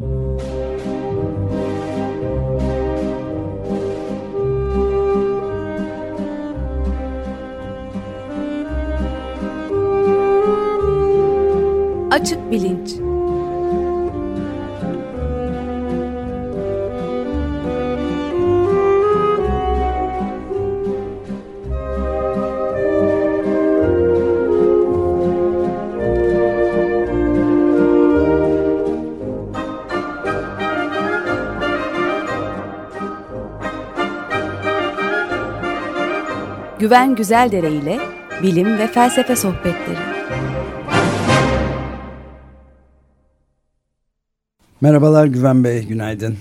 Açık Bilinç Güven Güzeldere ile bilim ve felsefe sohbetleri. Merhabalar Güven Bey, günaydın.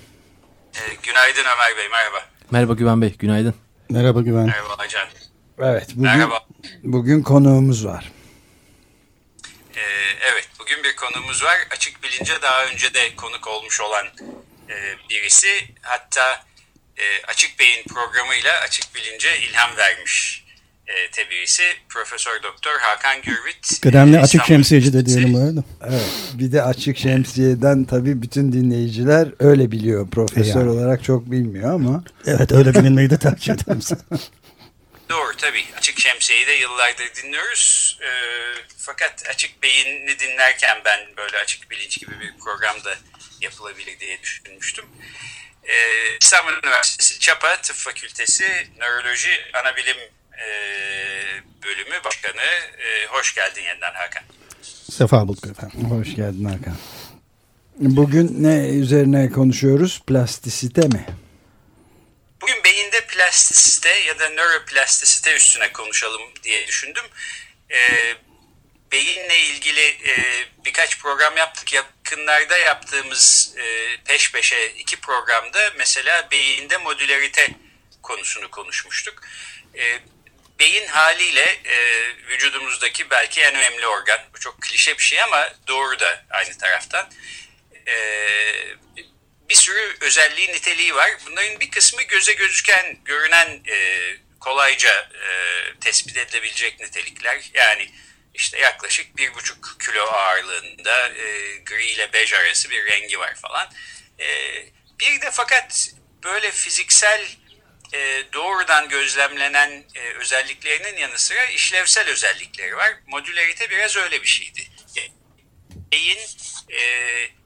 Ee, günaydın Ömer Bey, merhaba. Merhaba Güven Bey, günaydın. Merhaba Güven. Merhaba Acan. Evet, bugün, Merhaba. bugün konuğumuz var. Ee, evet, bugün bir konuğumuz var. Açık Bilince daha önce de konuk olmuş olan e, birisi. Hatta e, Açık Bey'in programıyla Açık Bilince ilham vermiş e, tebirisi Profesör Doktor Hakan Gürvit. Kıdemli e, açık şemsiyeci de diyelim öyle. Evet, bir de açık şemsiyeden tabii bütün dinleyiciler öyle biliyor. Profesör Yani. olarak çok bilmiyor ama Evet öyle bilinmeyi de tercih ederim. Doğru tabii. Açık Şemsiye'yi de yıllardır dinliyoruz. Ee, fakat Açık Beyin'i dinlerken ben böyle Açık Bilinç gibi bir programda yapılabilir diye düşünmüştüm. Ee, İstanbul Üniversitesi Çapa Tıp Fakültesi Nöroloji Anabilim e, Bölümü Başkanı. E, hoş geldin yeniden Hakan. Sefa bulduk efendim. hoş geldin Hakan. Bugün ne üzerine konuşuyoruz? Plastisite mi? Bugün beyinde plastisite ya da nöroplastisite üstüne konuşalım diye düşündüm. Ee, beyinle ilgili e, birkaç program yaptık. Yakınlarda yaptığımız e, peş peşe iki programda mesela beyinde modülerite konusunu konuşmuştuk. E, beyin haliyle e, vücudumuzdaki belki en önemli organ. Bu çok klişe bir şey ama doğru da aynı taraftan. E, bir sürü özelliği, niteliği var. Bunların bir kısmı göze gözüken, görünen, e, kolayca e, tespit edilebilecek nitelikler. Yani işte yaklaşık bir buçuk kilo ağırlığında e, gri ile bej arası bir rengi var falan. E, bir de fakat böyle fiziksel e, doğrudan gözlemlenen e, özelliklerinin yanı sıra işlevsel özellikleri var. Modülerite biraz öyle bir şeydi. Beyin e,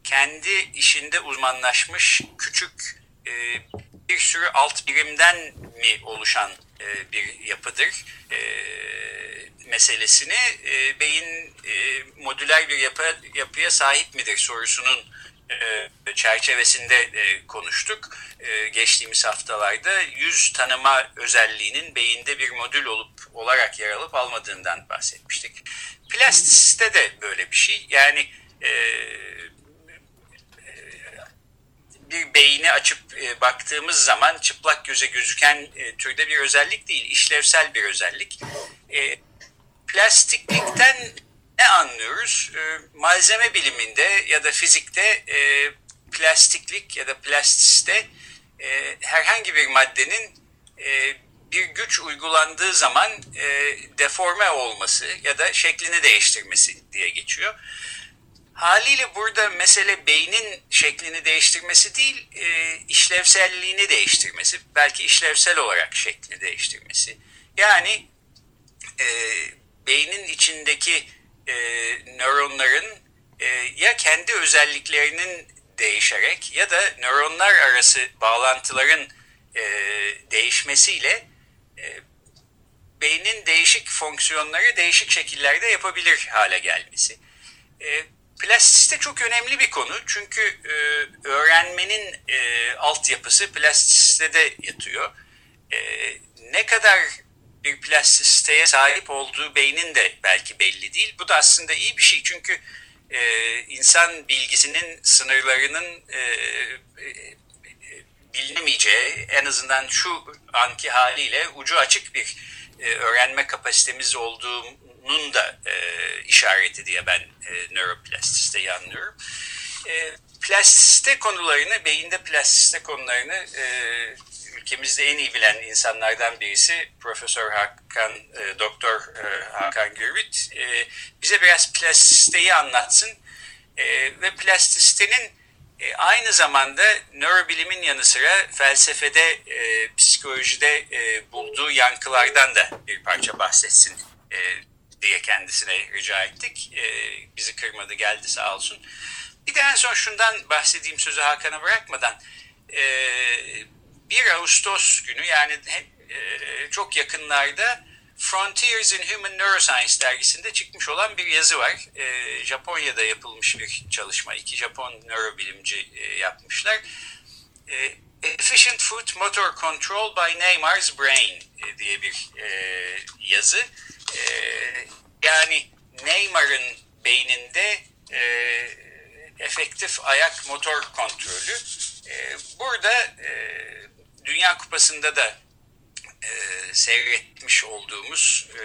kendi işinde uzmanlaşmış küçük e, bir sürü alt birimden mi oluşan e, bir yapıdır e, meselesini e, beyin e, modüler bir yapı, yapıya sahip midir sorusunun çerçevesinde e, konuştuk. E, geçtiğimiz haftalarda yüz tanıma özelliğinin beyinde bir modül olup olarak yer alıp almadığından bahsetmiştik. Plastisite de böyle bir şey. Yani e, bir beyni açıp e, baktığımız zaman çıplak göze gözüken e, türde bir özellik değil, işlevsel bir özellik. E, plastiklikten ne anlıyoruz? E, malzeme biliminde ya da fizikte e, plastiklik ya da plastisite e, herhangi bir maddenin e, bir güç uygulandığı zaman e, deforme olması ya da şeklini değiştirmesi diye geçiyor. Haliyle burada mesele beynin şeklini değiştirmesi değil, e, işlevselliğini değiştirmesi. Belki işlevsel olarak şeklini değiştirmesi. Yani e, beynin içindeki e, nöronların e, ya kendi özelliklerinin değişerek ya da nöronlar arası bağlantıların e, değişmesiyle e, beynin değişik fonksiyonları değişik şekillerde yapabilir hale gelmesi. E, plastisite çok önemli bir konu çünkü e, öğrenmenin e, altyapısı plastisitede yatıyor. E, ne kadar bir plastisiteye sahip olduğu beynin de belki belli değil. Bu da aslında iyi bir şey çünkü e, insan bilgisinin sınırlarının e, e, bilinemeyeceği en azından şu anki haliyle ucu açık bir e, öğrenme kapasitemiz olduğunun da e, işareti diye ben e, nöroplastisiteyi anlıyorum. E, plastisite konularını, beyinde plastisite konularını e, ülkemizde en iyi bilen insanlardan birisi Profesör Hakan, e, Doktor e, Hakan Gürvit e, bize biraz plastisiteyi anlatsın e, ve plastisitenin E, aynı zamanda nörobilimin yanı sıra felsefede, e, psikolojide e, bulduğu yankılardan da bir parça bahsetsin e, diye kendisine rica ettik. E, bizi kırmadı geldi sağ olsun. Bir de en son şundan bahsedeyim sözü Hakan'a bırakmadan. E, 1 Ağustos günü yani e, çok yakınlarda Frontiers in Human Neuroscience dergisinde çıkmış olan bir yazı var. E, Japonya'da yapılmış bir çalışma. İki Japon nörobilimci e, yapmışlar. E, Efficient Foot Motor Control by Neymar's Brain e, diye bir e, yazı. E, yani Neymar'ın beyninde e, efektif ayak motor kontrolü. E, burada e, Dünya Kupası'nda da e, seyretmiş olduğumuz e,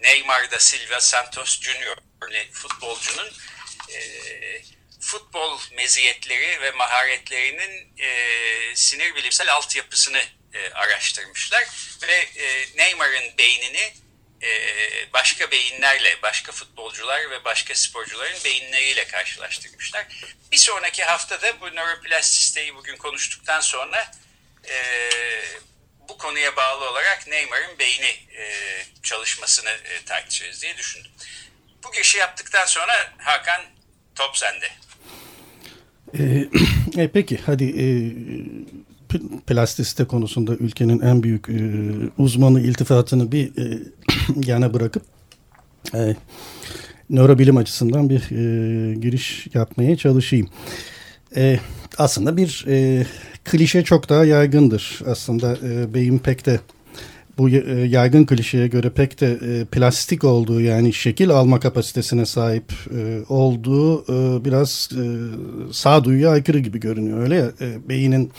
Neymar da Silva Santos Junior futbolcunun e, futbol meziyetleri ve maharetlerinin e, sinir bilimsel altyapısını e, araştırmışlar ve e, Neymar'ın beynini e, başka beyinlerle, başka futbolcular ve başka sporcuların beyinleriyle karşılaştırmışlar. Bir sonraki haftada bu nöroplastisteyi bugün konuştuktan sonra e, bu konuya bağlı olarak Neymar'ın beyni e, çalışmasını e, tartışırız diye düşündüm. Bu girişi yaptıktan sonra Hakan top sende. E, e, peki hadi e, plastisite konusunda ülkenin en büyük e, uzmanı iltifatını bir e, yana bırakıp e, nörobilim açısından bir e, giriş yapmaya çalışayım. E, aslında bir e, klişe çok daha yaygındır. Aslında e, beyin pek de bu e, yaygın klişeye göre pek de e, plastik olduğu yani şekil alma kapasitesine sahip e, olduğu e, biraz e, sağduyuya aykırı gibi görünüyor. Öyle ya e, beynin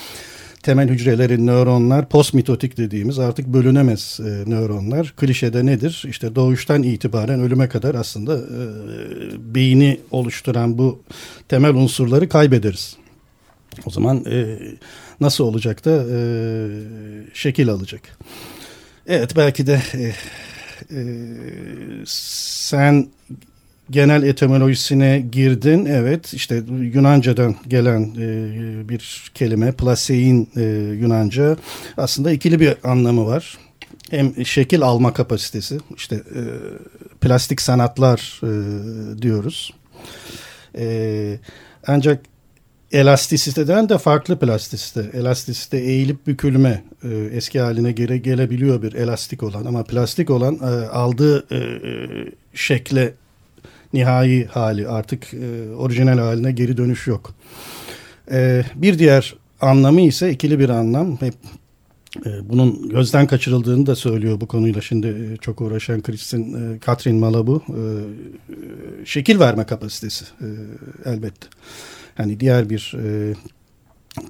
temel hücreleri nöronlar postmitotik dediğimiz artık bölünemez e, nöronlar. Klişede nedir? İşte doğuştan itibaren ölüme kadar aslında e, beyni oluşturan bu temel unsurları kaybederiz. O zaman e, nasıl olacak da e, şekil alacak. Evet belki de e, e, sen genel etimolojisine girdin. Evet işte Yunanca'dan gelen e, bir kelime plasein e, Yunanca aslında ikili bir anlamı var. Hem şekil alma kapasitesi işte e, plastik sanatlar e, diyoruz. E, ancak elastisiteden de farklı plastisite. Elastisite eğilip bükülme e, eski haline geri gelebiliyor bir elastik olan ama plastik olan e, aldığı e, şekle nihai hali artık e, orijinal haline geri dönüş yok. E, bir diğer anlamı ise ikili bir anlam. Hep e, bunun gözden kaçırıldığını da söylüyor bu konuyla şimdi e, çok uğraşan Kristin e, Katrin Malabu. E, şekil verme kapasitesi elbette. Hani diğer bir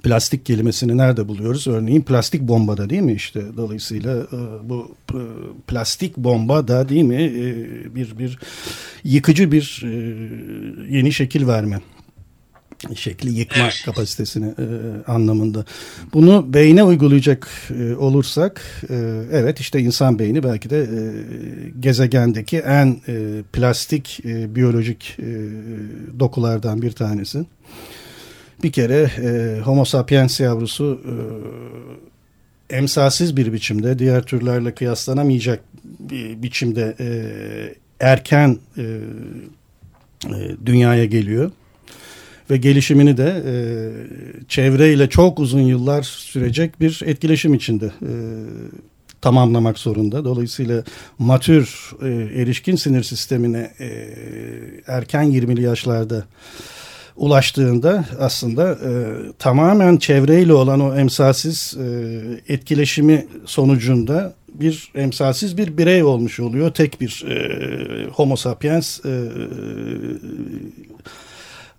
plastik kelimesini nerede buluyoruz? Örneğin plastik bombada değil mi? İşte dolayısıyla bu plastik bomba da değil mi? Bir bir yıkıcı bir yeni şekil verme şekli yıkma evet. kapasitesini e, anlamında. Bunu beyne uygulayacak e, olursak e, evet işte insan beyni belki de e, gezegendeki en e, plastik e, biyolojik e, dokulardan bir tanesi. Bir kere e, Homo sapiens yavrusu e, emsalsiz bir biçimde diğer türlerle kıyaslanamayacak bir biçimde e, erken e, e, dünyaya geliyor ve gelişimini de e, çevreyle çok uzun yıllar sürecek bir etkileşim içinde e, tamamlamak zorunda. Dolayısıyla matür e, erişkin sinir sistemine e, erken 20'li yaşlarda ulaştığında aslında e, tamamen çevreyle olan o emsalsiz e, etkileşimi sonucunda bir emsalsiz bir birey olmuş oluyor. Tek bir e, homo sapiens e,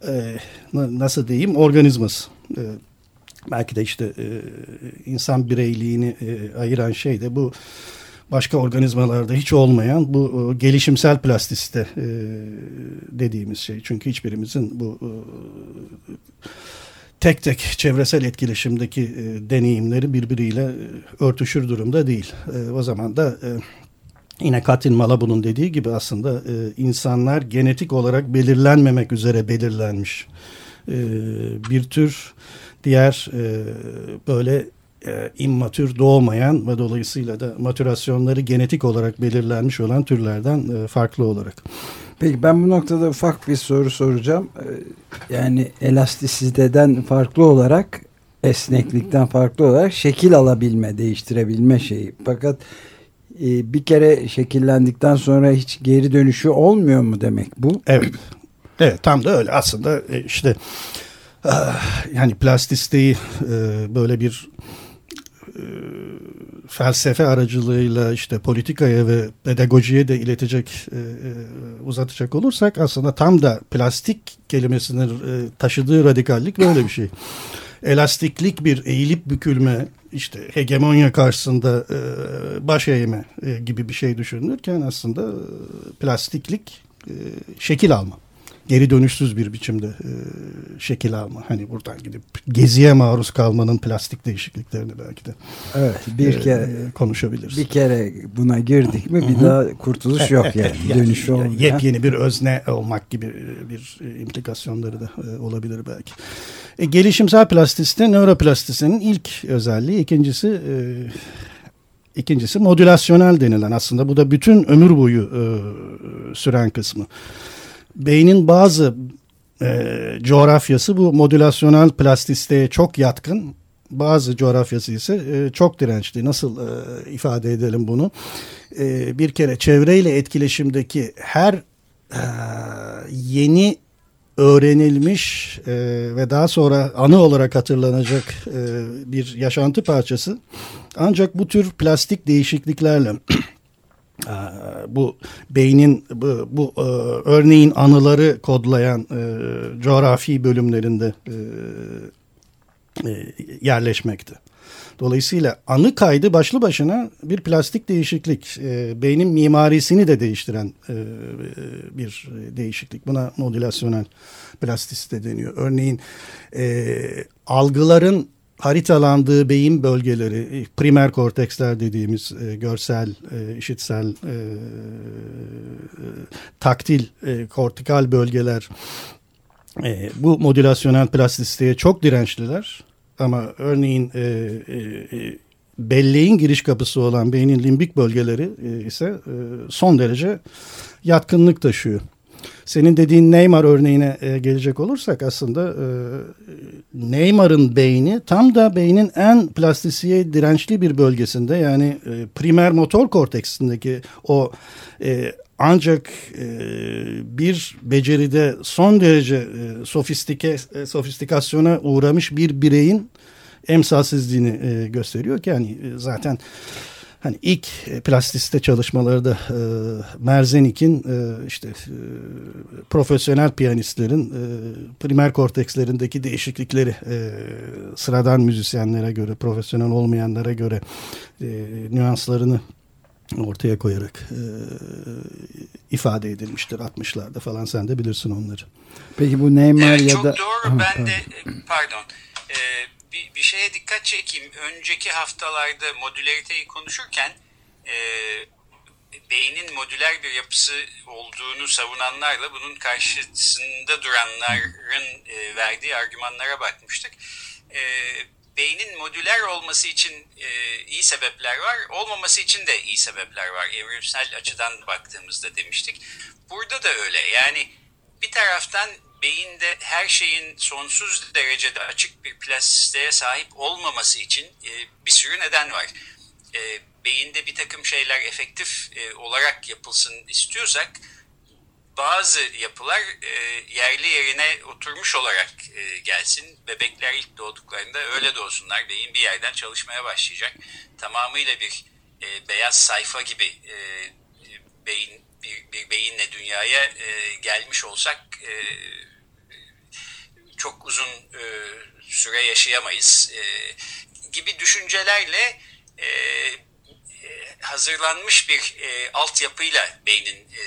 e, nasıl diyeyim organizması. E, belki de işte e, insan bireyliğini e, ayıran şey de bu başka organizmalarda hiç olmayan bu e, gelişimsel plastisite e, dediğimiz şey. Çünkü hiçbirimizin bu e, tek tek çevresel etkileşimdeki e, deneyimleri birbiriyle e, örtüşür durumda değil. E, o zaman da e, Yine Katrin Malabu'nun dediği gibi aslında e, insanlar genetik olarak belirlenmemek üzere belirlenmiş e, bir tür diğer e, böyle e, immatür doğmayan ve dolayısıyla da matürasyonları genetik olarak belirlenmiş olan türlerden e, farklı olarak. Peki ben bu noktada ufak bir soru soracağım. Ee, yani elastisiteden farklı olarak esneklikten farklı olarak şekil alabilme, değiştirebilme şeyi. Fakat e, bir kere şekillendikten sonra hiç geri dönüşü olmuyor mu demek bu? Evet. Evet tam da öyle aslında e, işte ah, yani plastisteyi e, böyle bir felsefe aracılığıyla işte politikaya ve pedagojiye de iletecek, e, uzatacak olursak aslında tam da plastik kelimesinin e, taşıdığı radikallik böyle bir şey. Elastiklik bir eğilip bükülme, işte hegemonya karşısında e, baş eğme e, gibi bir şey düşünülürken aslında e, plastiklik e, şekil alma geri dönüşsüz bir biçimde e, şekil alma. Hani buradan gidip geziye maruz kalmanın plastik değişikliklerini belki de evet, bir e, kere konuşabiliriz. Bir kere buna girdik mi bir daha kurtuluş yok yani. yani Dönüş olmayan. Yepyeni bir özne olmak gibi bir implikasyonları da e, olabilir belki. E, gelişimsel plastisite nöroplastisinin ilk özelliği. ikincisi e, İkincisi modülasyonel denilen aslında bu da bütün ömür boyu e, süren kısmı beynin bazı e, coğrafyası bu modülasyonel plastisteye çok yatkın. Bazı coğrafyası ise e, çok dirençli. Nasıl e, ifade edelim bunu? E, bir kere çevreyle etkileşimdeki her e, yeni öğrenilmiş e, ve daha sonra anı olarak hatırlanacak e, bir yaşantı parçası ancak bu tür plastik değişikliklerle Ee, bu beynin bu, bu e, örneğin anıları kodlayan e, coğrafi bölümlerinde e, e, yerleşmekte. Dolayısıyla anı kaydı başlı başına bir plastik değişiklik. E, beynin mimarisini de değiştiren e, bir değişiklik. Buna modülasyonel plastisite deniyor. Örneğin e, algıların haritalandığı beyin bölgeleri, e, primer korteksler dediğimiz e, görsel, e, işitsel, e, e, taktil, e, kortikal bölgeler e, bu modülasyonel plastisiteye çok dirençliler. Ama örneğin e, e, e, belleğin giriş kapısı olan beynin limbik bölgeleri e, ise e, son derece yatkınlık taşıyor. Senin dediğin Neymar örneğine e, gelecek olursak aslında e, Neymar'ın beyni tam da beynin en plastisiye dirençli bir bölgesinde yani e, primer motor korteksindeki o e, ancak e, bir beceride son derece e, sofistike e, sofistikasyona uğramış bir bireyin emsalsizliğini e, gösteriyor ki yani e, zaten Hani ilk e, plastiste çalışmaları da e, Merzenik'in e, işte e, profesyonel piyanistlerin e, primer kortekslerindeki değişiklikleri e, sıradan müzisyenlere göre, profesyonel olmayanlara göre e, nüanslarını ortaya koyarak e, ifade edilmiştir 60'larda falan sen de bilirsin onları. Peki bu Neymar evet, ya çok da... Çok doğru ben de pardon e, bir, bir şeye dikkat çekeyim. Önceki haftalarda modüleriteyi konuşurken e, beynin modüler bir yapısı olduğunu savunanlarla bunun karşısında duranların e, verdiği argümanlara bakmıştık. E, beynin modüler olması için e, iyi sebepler var, olmaması için de iyi sebepler var. Evrimsel açıdan baktığımızda demiştik. Burada da öyle. Yani bir taraftan beyinde her şeyin sonsuz derecede açık bir plastisteye sahip olmaması için e, bir sürü neden var. E, beyinde bir takım şeyler efektif e, olarak yapılsın istiyorsak bazı yapılar e, yerli yerine oturmuş olarak e, gelsin. Bebekler ilk doğduklarında öyle doğsunlar. Beyin bir yerden çalışmaya başlayacak. Tamamıyla bir e, beyaz sayfa gibi e, beyin bir, bir beyinle dünyaya e, gelmiş olsak e, çok uzun e, süre yaşayamayız e, gibi düşüncelerle e, e, hazırlanmış bir e, altyapıyla beynin e,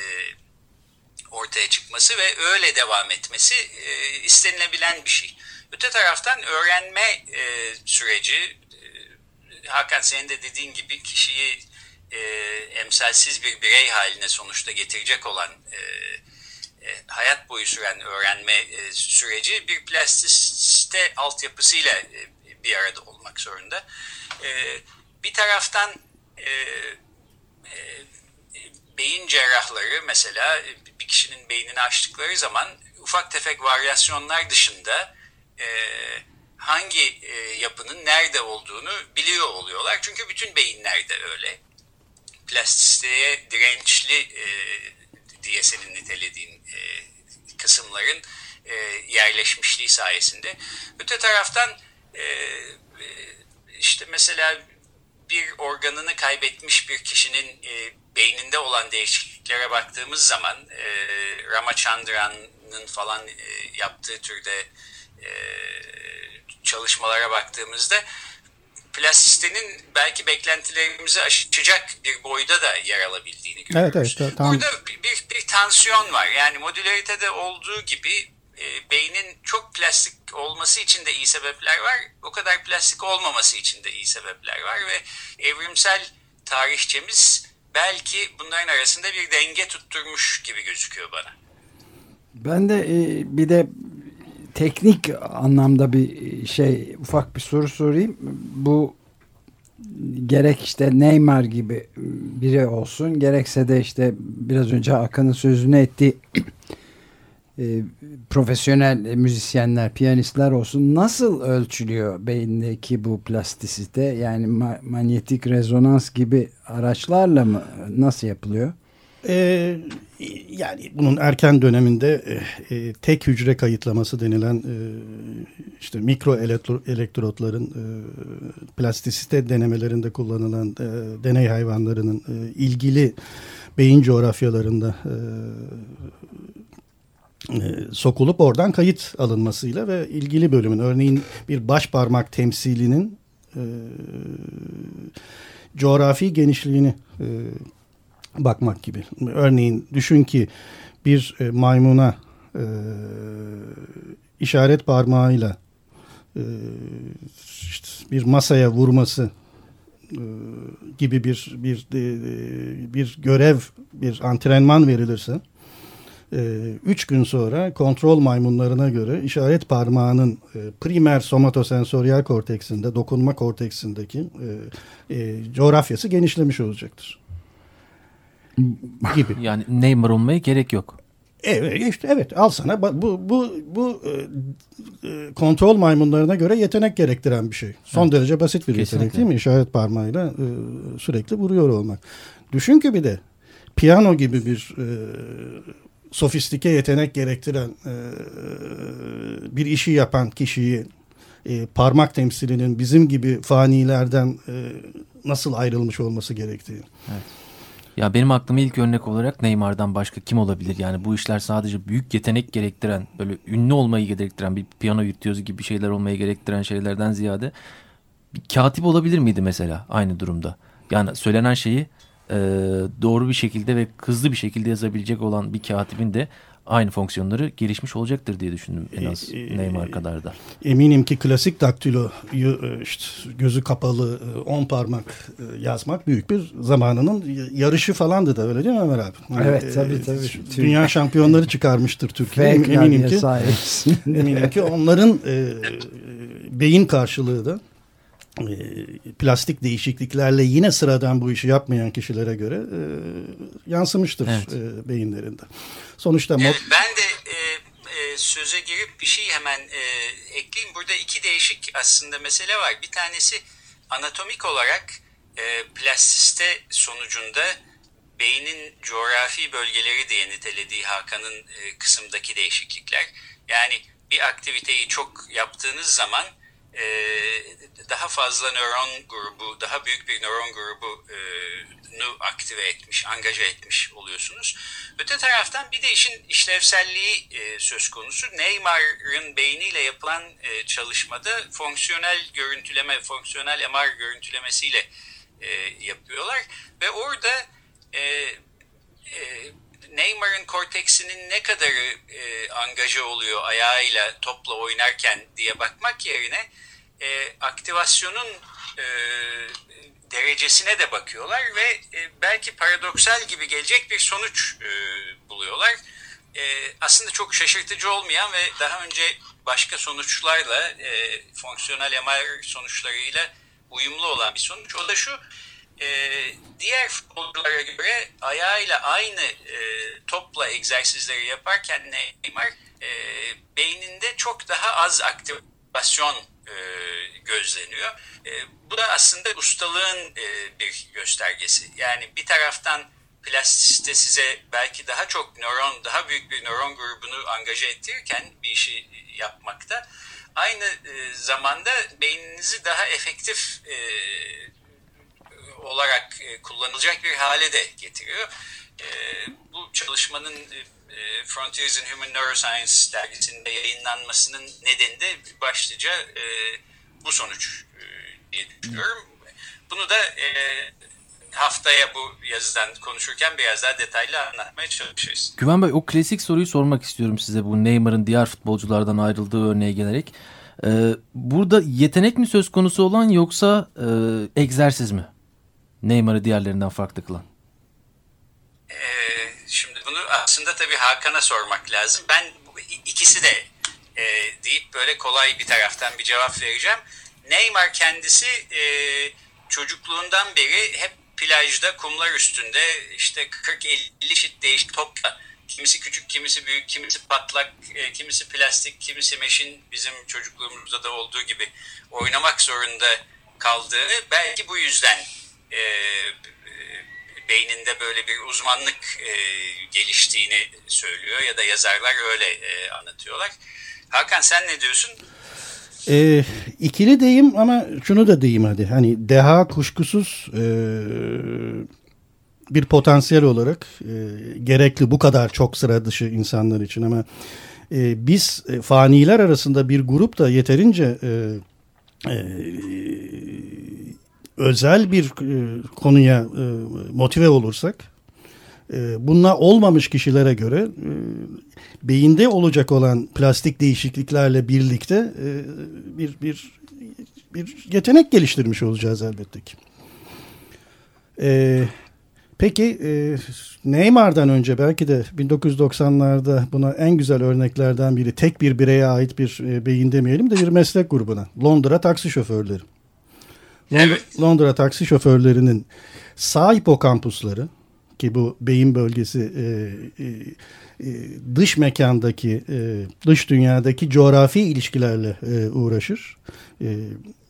ortaya çıkması ve öyle devam etmesi e, istenilebilen bir şey. Öte taraftan öğrenme e, süreci e, Hakan senin de dediğin gibi kişiyi e, emsalsiz bir birey haline sonuçta getirecek olan e, e, hayat boyu süren öğrenme e, süreci bir plastiste altyapısıyla e, bir arada olmak zorunda. E, bir taraftan e, e, beyin cerrahları mesela bir kişinin beynini açtıkları zaman ufak tefek varyasyonlar dışında e, hangi e, yapının nerede olduğunu biliyor oluyorlar. Çünkü bütün beyinlerde öyle. Plastisteye dirençli e, diye senin nitelediğin e, kısımların e, yerleşmişliği sayesinde. Öte taraftan e, e, işte mesela bir organını kaybetmiş bir kişinin e, beyninde olan değişikliklere baktığımız zaman e, Ramachandran'ın falan e, yaptığı türde e, çalışmalara baktığımızda plastistenin belki beklentilerimizi aşacak bir boyda da yer alabildiğini görüyoruz. Evet, evet, tam... Burada bir, bir, bir tansiyon var. Yani modülaritede olduğu gibi e, beynin çok plastik olması için de iyi sebepler var. O kadar plastik olmaması için de iyi sebepler var ve evrimsel tarihçemiz belki bunların arasında bir denge tutturmuş gibi gözüküyor bana. Ben de e, bir de teknik anlamda bir şey ufak bir soru sorayım. Bu gerek işte Neymar gibi biri olsun gerekse de işte biraz önce Akın'ın sözünü ettiği e, profesyonel müzisyenler, piyanistler olsun nasıl ölçülüyor beyindeki bu plastisite? Yani ma manyetik rezonans gibi araçlarla mı nasıl yapılıyor? Ee, yani bunun erken döneminde e, e, tek hücre kayıtlaması denilen e, işte mikro elektro, elektrotların e, plastisite denemelerinde kullanılan e, deney hayvanlarının e, ilgili beyin coğrafyalarında e, e, sokulup oradan kayıt alınmasıyla ve ilgili bölümün örneğin bir baş parmak temsilinin e, coğrafi genişliğini e, bakmak gibi. Örneğin düşün ki bir e, maymuna e, işaret parmağıyla e, işte bir masaya vurması e, gibi bir bir e, bir görev bir antrenman verilirse e, üç gün sonra kontrol maymunlarına göre işaret parmağının e, primer somatosensoryal korteksinde dokunma korteksindeki e, e, coğrafyası genişlemiş olacaktır gibi. Yani Neymar olmaya gerek yok. Evet işte evet al sana bu bu bu e, kontrol maymunlarına göre yetenek gerektiren bir şey. Son evet. derece basit bir Kesinlikle. yetenek değil mi? İşaret parmağıyla e, sürekli vuruyor olmak. Düşün ki bir de piyano gibi bir e, sofistike yetenek gerektiren e, bir işi yapan kişiyi e, parmak temsilinin bizim gibi fanilerden e, nasıl ayrılmış olması gerektiği. Evet. Ya benim aklıma ilk örnek olarak Neymar'dan başka kim olabilir? Yani bu işler sadece büyük yetenek gerektiren, böyle ünlü olmayı gerektiren, bir piyano virtüözü gibi şeyler olmayı gerektiren şeylerden ziyade bir katip olabilir miydi mesela aynı durumda? Yani söylenen şeyi e, doğru bir şekilde ve hızlı bir şekilde yazabilecek olan bir katibin de aynı fonksiyonları gelişmiş olacaktır diye düşündüm en az e, e, Neymar kadar da. Eminim ki klasik daktilo e, işte gözü kapalı 10 parmak yazmak büyük bir zamanının yarışı falandı da öyle değil mi Ömer abi? Yani, evet tabii tabii. Dünya şampiyonları çıkarmıştır Türkiye. eminim ki, eminim ki onların e, beyin karşılığı da e, plastik değişikliklerle yine sıradan bu işi yapmayan kişilere göre e, yansımıştır evet. e, beyinlerinde. Sonuçta evet, ben de e, e, söze girip bir şey hemen e, ekleyeyim. Burada iki değişik aslında mesele var. Bir tanesi anatomik olarak e, plastiste sonucunda beynin coğrafi bölgeleri diye nitelediği Hakan'ın e, kısımdaki değişiklikler. Yani bir aktiviteyi çok yaptığınız zaman e, daha fazla nöron grubu, daha büyük bir nöron grubu e, nu aktive etmiş, angaja etmiş oluyorsunuz. Öte taraftan bir de işin işlevselliği e, söz konusu. Neymar'ın beyniyle yapılan e, çalışmada fonksiyonel görüntüleme, fonksiyonel MR görüntülemesiyle e, yapıyorlar. Ve orada e, e, Neymar'ın korteksinin ne kadarı e, angaja oluyor ayağıyla topla oynarken diye bakmak yerine e, aktivasyonun e, derecesine de bakıyorlar ve e, belki paradoksal gibi gelecek bir sonuç e, buluyorlar. e, aslında çok şaşırtıcı olmayan ve daha önce başka sonuçlarla e, fonksiyonel MR sonuçlarıyla uyumlu olan bir sonuç. O da şu e, diğer futbolculara göre ayağıyla aynı e, topla egzersizleri yaparken Neymar e, beyninde çok daha az aktivasyon e, gözleniyor. E, bu da aslında ustalığın e, bir göstergesi. Yani bir taraftan plastisite size belki daha çok nöron, daha büyük bir nöron grubunu angaje ettirirken bir işi yapmakta aynı e, zamanda beyninizi daha efektif e, olarak e, kullanılacak bir hale de getiriyor. E, bu çalışmanın e, Frontiers in Human Neuroscience dergisinde yayınlanmasının nedeni de başlıca bu sonuç diye düşünüyorum. Bunu da haftaya bu yazıdan konuşurken biraz daha detaylı anlatmaya çalışırız. Güven Bey o klasik soruyu sormak istiyorum size bu Neymar'ın diğer futbolculardan ayrıldığı örneğe gelerek. Burada yetenek mi söz konusu olan yoksa e, egzersiz mi? Neymar'ı diğerlerinden farklı kılan. Ee, şimdi bunu aslında tabii Hakan'a sormak lazım. Ben ikisi de e, deyip böyle kolay bir taraftan bir cevap vereceğim. Neymar kendisi e, çocukluğundan beri hep plajda kumlar üstünde işte 40-50 şit değişik topla kimisi küçük kimisi büyük kimisi patlak e, kimisi plastik kimisi meşin bizim çocukluğumuzda da olduğu gibi oynamak zorunda kaldığını belki bu yüzden e, beyninde böyle bir uzmanlık e, geliştiğini söylüyor ya da yazarlar öyle e, anlatıyorlar. Hakan sen ne diyorsun? E, ikili deyim ama şunu da diyeyim hadi. Hani deha kuşkusuz e, bir potansiyel olarak e, gerekli bu kadar çok sıra dışı insanlar için ama e, biz e, faniler arasında bir grup da yeterince e, e, özel bir e, konuya e, motive olursak e, bununla olmamış kişilere göre e, beyinde olacak olan plastik değişikliklerle birlikte bir bir bir yetenek geliştirmiş olacağız elbette ki. E, peki e, Neymar'dan önce belki de 1990'larda buna en güzel örneklerden biri tek bir bireye ait bir e, beyin demeyelim de bir meslek grubuna. Londra taksi şoförleri. Londra, evet. Londra taksi şoförlerinin sağ hipokampusları ki bu beyin bölgesi e, e, e, dış mekandaki, e, dış dünyadaki coğrafi ilişkilerle e, uğraşır. E,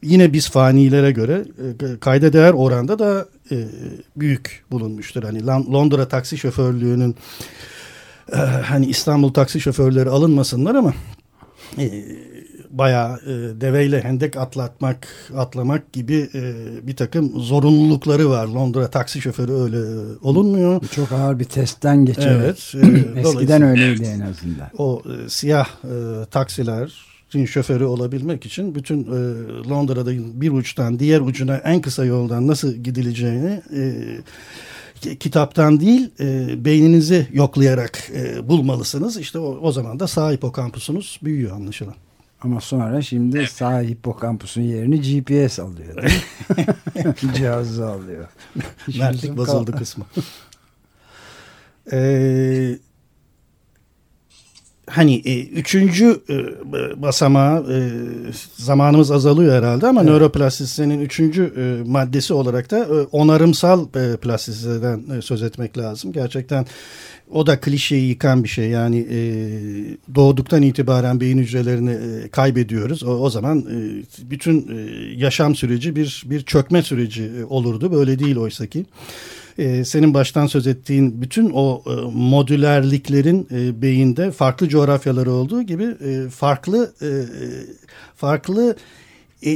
yine biz fanilere göre e, kayda değer oranda da e, büyük bulunmuştur. Hani Londra taksi şoförlüğünün e, hani İstanbul taksi şoförleri alınmasınlar ama e, bayağı e, deveyle hendek atlatmak, atlamak gibi e, bir takım zorunlulukları var. Londra taksi şoförü öyle olunmuyor. Çok ağır bir testten geçiyor. Evet. E, Eskiden öyleydi en azından. O e, siyah e, taksiler şoförü olabilmek için bütün e, Londra'da bir uçtan diğer ucuna en kısa yoldan nasıl gidileceğini e, kitaptan değil e, beyninizi yoklayarak e, bulmalısınız. İşte o, o zaman da sağ hipokampusunuz büyüyor anlaşılan. Ama sonra şimdi evet. sağ hipokampusun yerini GPS alıyor. Cihazı alıyor. Mertlik bozuldu kısmı. Ee, hani e, üçüncü e, basamağı e, zamanımız azalıyor herhalde ama evet. nöroplastisitenin üçüncü e, maddesi olarak da e, onarımsal e, plastisiteden e, söz etmek lazım. Gerçekten o da klişeyi yıkan bir şey. Yani e, doğduktan itibaren beyin hücrelerini e, kaybediyoruz. O, o zaman e, bütün e, yaşam süreci bir bir çökme süreci e, olurdu. Böyle değil oysa ki. E, senin baştan söz ettiğin bütün o e, modülerliklerin e, beyinde farklı coğrafyaları olduğu gibi e, farklı e, farklı e,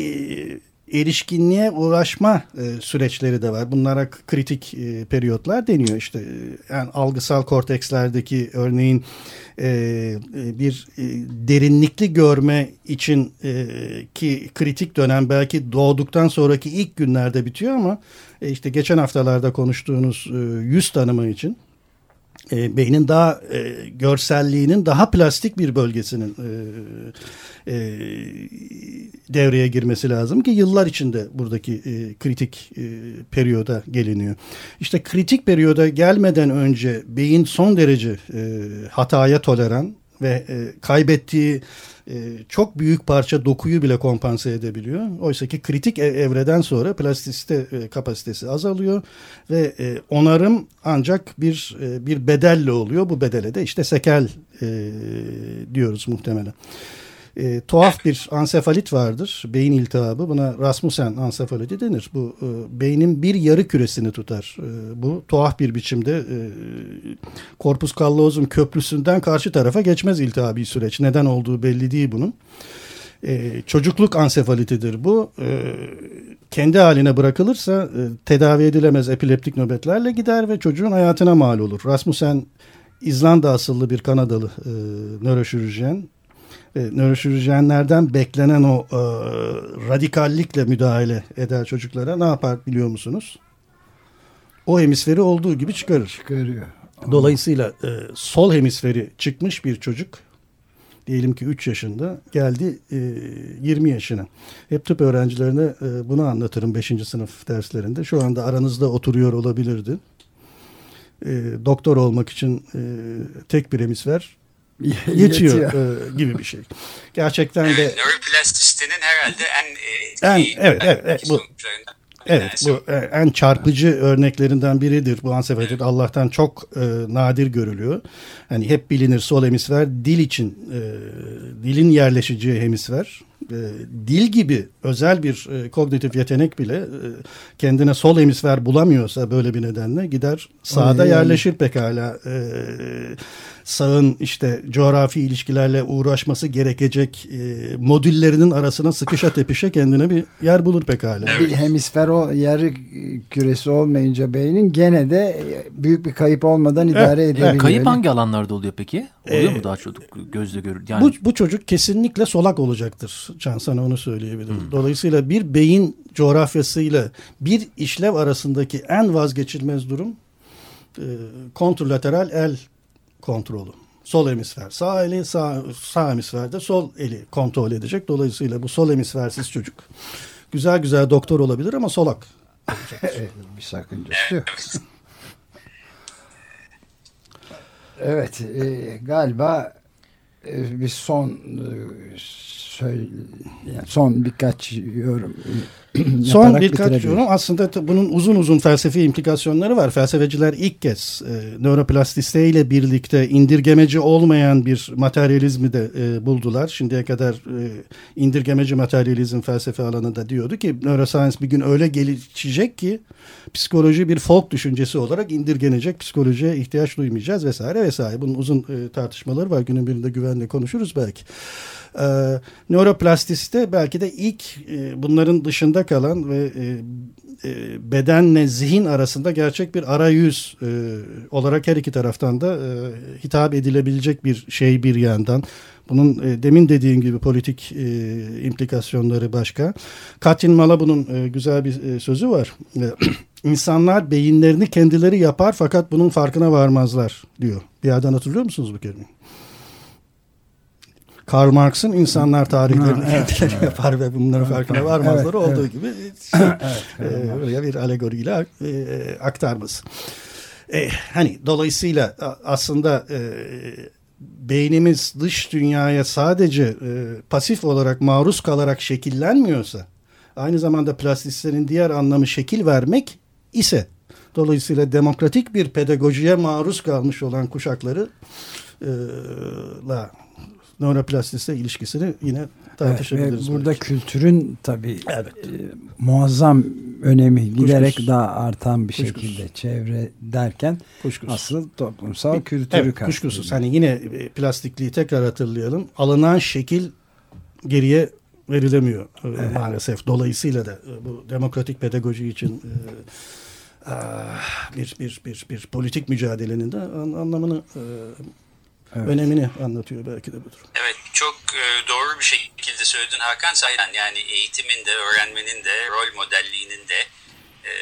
erişkinliğe uğraşma e, süreçleri de var. Bunlara kritik e, periyotlar deniyor. İşte e, yani algısal kortekslerdeki örneğin e, e, bir e, derinlikli görme için e, ki kritik dönem belki doğduktan sonraki ilk günlerde bitiyor ama e, işte geçen haftalarda konuştuğunuz e, yüz tanımı için e, beynin daha e, görselliğinin daha plastik bir bölgesinin e, e, devreye girmesi lazım ki yıllar içinde buradaki e, kritik e, periyoda geliniyor. İşte kritik periyoda gelmeden önce beyin son derece e, hataya toleran ve e, kaybettiği çok büyük parça dokuyu bile kompanse edebiliyor. Oysa ki kritik e, evreden sonra plastisite e, kapasitesi azalıyor ve e, onarım ancak bir e, bir bedelle oluyor. Bu bedele de işte sekel e, diyoruz muhtemelen e, tuhaf bir ansefalit vardır. Beyin iltihabı. Buna Rasmussen ansefaliti denir. Bu e, beynin bir yarı küresini tutar. E, bu tuhaf bir biçimde e, korpus köprüsünden karşı tarafa geçmez iltihabi süreç. Neden olduğu belli değil bunun. E, çocukluk ansefalitidir bu. E, kendi haline bırakılırsa e, tedavi edilemez epileptik nöbetlerle gider ve çocuğun hayatına mal olur. Rasmussen İzlanda asıllı bir Kanadalı e, nöroşirurjen e, nöroşirurjenlerden beklenen o e, radikallikle müdahale eder çocuklara ne yapar biliyor musunuz? O hemisferi olduğu gibi çıkarır. Çıkarıyor. Dolayısıyla e, sol hemisferi çıkmış bir çocuk diyelim ki 3 yaşında geldi e, 20 yaşına. Hep tıp öğrencilerine e, bunu anlatırım 5. sınıf derslerinde. Şu anda aranızda oturuyor olabilirdi. E, doktor olmak için e, tek bir hemisfer yetiyor e, gibi bir şey. Gerçekten de nöroplastisitenin herhalde en en evet evet, evet bu Evet bu e, en çarpıcı örneklerinden biridir. Bu ansefalit Allah'tan çok e, nadir görülüyor. Hani hep bilinir sol hemisfer dil için e, dilin yerleşeceği hemisfer. E, dil gibi özel bir e, kognitif yetenek bile e, kendine sol hemisfer bulamıyorsa böyle bir nedenle gider sağda yani. yerleşir pekala. E, sağın işte coğrafi ilişkilerle uğraşması gerekecek e, modüllerinin arasına sıkışa tepişe kendine bir yer bulur pekala. Bir hemisfer o yarı küresi olmayınca beynin gene de büyük bir kayıp olmadan idare evet, edebiliyor. Kayıp hangi alanlarda oluyor peki? Oluyor ee, mu daha çocuk gözle görür? Yani... Bu, bu çocuk kesinlikle solak olacaktır. Can sana onu söyleyebilirim. Hmm. Dolayısıyla bir beyin coğrafyasıyla bir işlev arasındaki en vazgeçilmez durum e, kontrlateral el kontrolü. Sol hemisfer sağ eli, sağ, sağ hemisferde sol eli kontrol edecek. Dolayısıyla bu sol hemisfersiz çocuk güzel güzel doktor olabilir ama solak. bir sakıncası yok. evet, e, galiba bir son e, söyle, yani son birkaç yorum Son birkaç yorum aslında bunun uzun uzun felsefi implikasyonları var. Felsefeciler ilk kez e, nöroplastisite ile birlikte indirgemeci olmayan bir materyalizmi de e, buldular. Şimdiye kadar e, indirgemeci materyalizm felsefe alanında diyordu ki neuroscience bir gün öyle gelişecek ki psikoloji bir folk düşüncesi olarak indirgenecek. Psikolojiye ihtiyaç duymayacağız vesaire vesaire. Bunun uzun e, tartışmaları var. Günün birinde güvenle konuşuruz belki. E, nöroplastisite belki de ilk e, bunların dışında kalan ve e, e, bedenle zihin arasında gerçek bir arayüz e, olarak her iki taraftan da e, hitap edilebilecek bir şey bir yandan. Bunun e, demin dediğim gibi politik e, implikasyonları başka. Katrin Malabun'un e, güzel bir e, sözü var. E, İnsanlar beyinlerini kendileri yapar fakat bunun farkına varmazlar diyor. Bir yerden hatırlıyor musunuz bu kelimeyi? Karl Marx'ın insanlar tarihlerini kendileri yapar ve bunların farkına varmazları evet, olduğu evet. gibi evet, e, buraya bir alegoriyle e, aktarması. E, hani dolayısıyla aslında e, beynimiz dış dünyaya sadece e, pasif olarak maruz kalarak şekillenmiyorsa aynı zamanda plastisitenin diğer anlamı şekil vermek ise dolayısıyla demokratik bir pedagojiye maruz kalmış olan kuşakları e, la nöroplastisite ilişkisini yine tartışabiliriz. Evet, burada belki. kültürün tabii evet. e, muazzam önemi giderek Kuşkusuz. daha artan bir Kuşkusuz. şekilde çevre derken Kuşkusuz. asıl toplumsal kültürü evet, kuşkusuz. Hani yine e, plastikliği tekrar hatırlayalım. Alınan şekil geriye verilemiyor e, evet. maalesef. Dolayısıyla da e, bu demokratik pedagoji için bir bir bir bir politik mücadelenin de anlamını evet. önemini anlatıyor belki de bu durum. Evet çok e, doğru bir şekilde söyledin Hakan Saylan. Yani eğitimin de öğrenmenin de rol modelliğinin de e,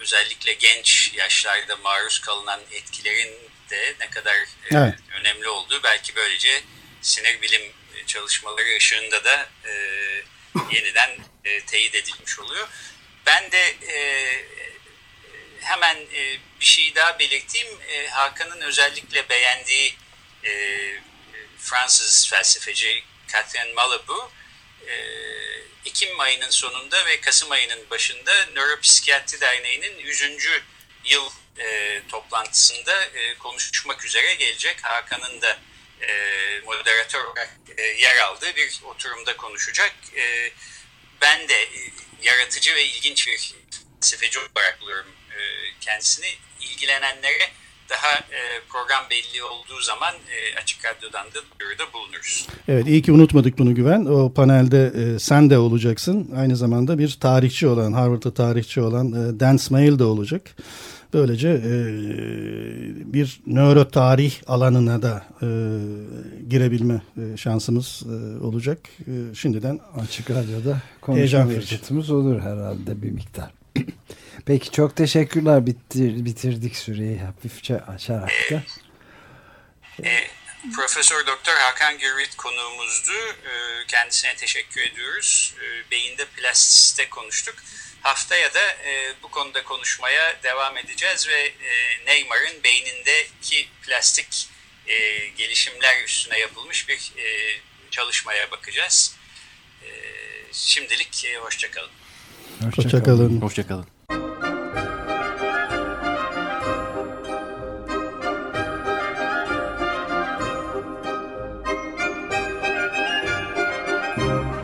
özellikle genç yaşlarda maruz kalınan etkilerin de ne kadar e, evet. önemli olduğu belki böylece sinir bilim çalışmaları ışığında da e, yeniden e, teyit edilmiş oluyor. Ben de e, hemen e, bir şey daha belirteyim. E, Hakan'ın özellikle beğendiği e, Fransız felsefeci Catherine Malabou e, Ekim ayının sonunda ve Kasım ayının başında Nöropsikiyatri Derneği'nin 100. yıl e, toplantısında e, konuşmak üzere gelecek. Hakan'ın da e, moderatör olarak e, yer aldığı bir oturumda konuşacak. E, ben de e, yaratıcı ve ilginç bir felsefeci olarak buluyorum e, kendisini. ilgilenenlere daha e, program belli olduğu zaman e, Açık Radyo'dan da duyuruda bulunuruz. Evet iyi ki unutmadık bunu Güven. O panelde e, sen de olacaksın. Aynı zamanda bir tarihçi olan, Harvard'da tarihçi olan e, Dan Smail de olacak. Böylece e, bir nöro tarih alanına da e, girebilme e, şansımız e, olacak. E, şimdiden Açık Radyo'da konuşma fırsatımız olur herhalde bir miktar. Peki çok teşekkürler. Bitir, bitirdik süreyi hafifçe açarak da. E, Profesör Doktor Hakan Gürvit konuğumuzdu. E, kendisine teşekkür ediyoruz. E, beyinde plastisite konuştuk. Haftaya da e, bu konuda konuşmaya devam edeceğiz ve e, Neymar'ın beynindeki plastik e, gelişimler üstüne yapılmış bir e, çalışmaya bakacağız. E, şimdilik e, hoşçakalın. Hoşçakalın. Hoşçakalın.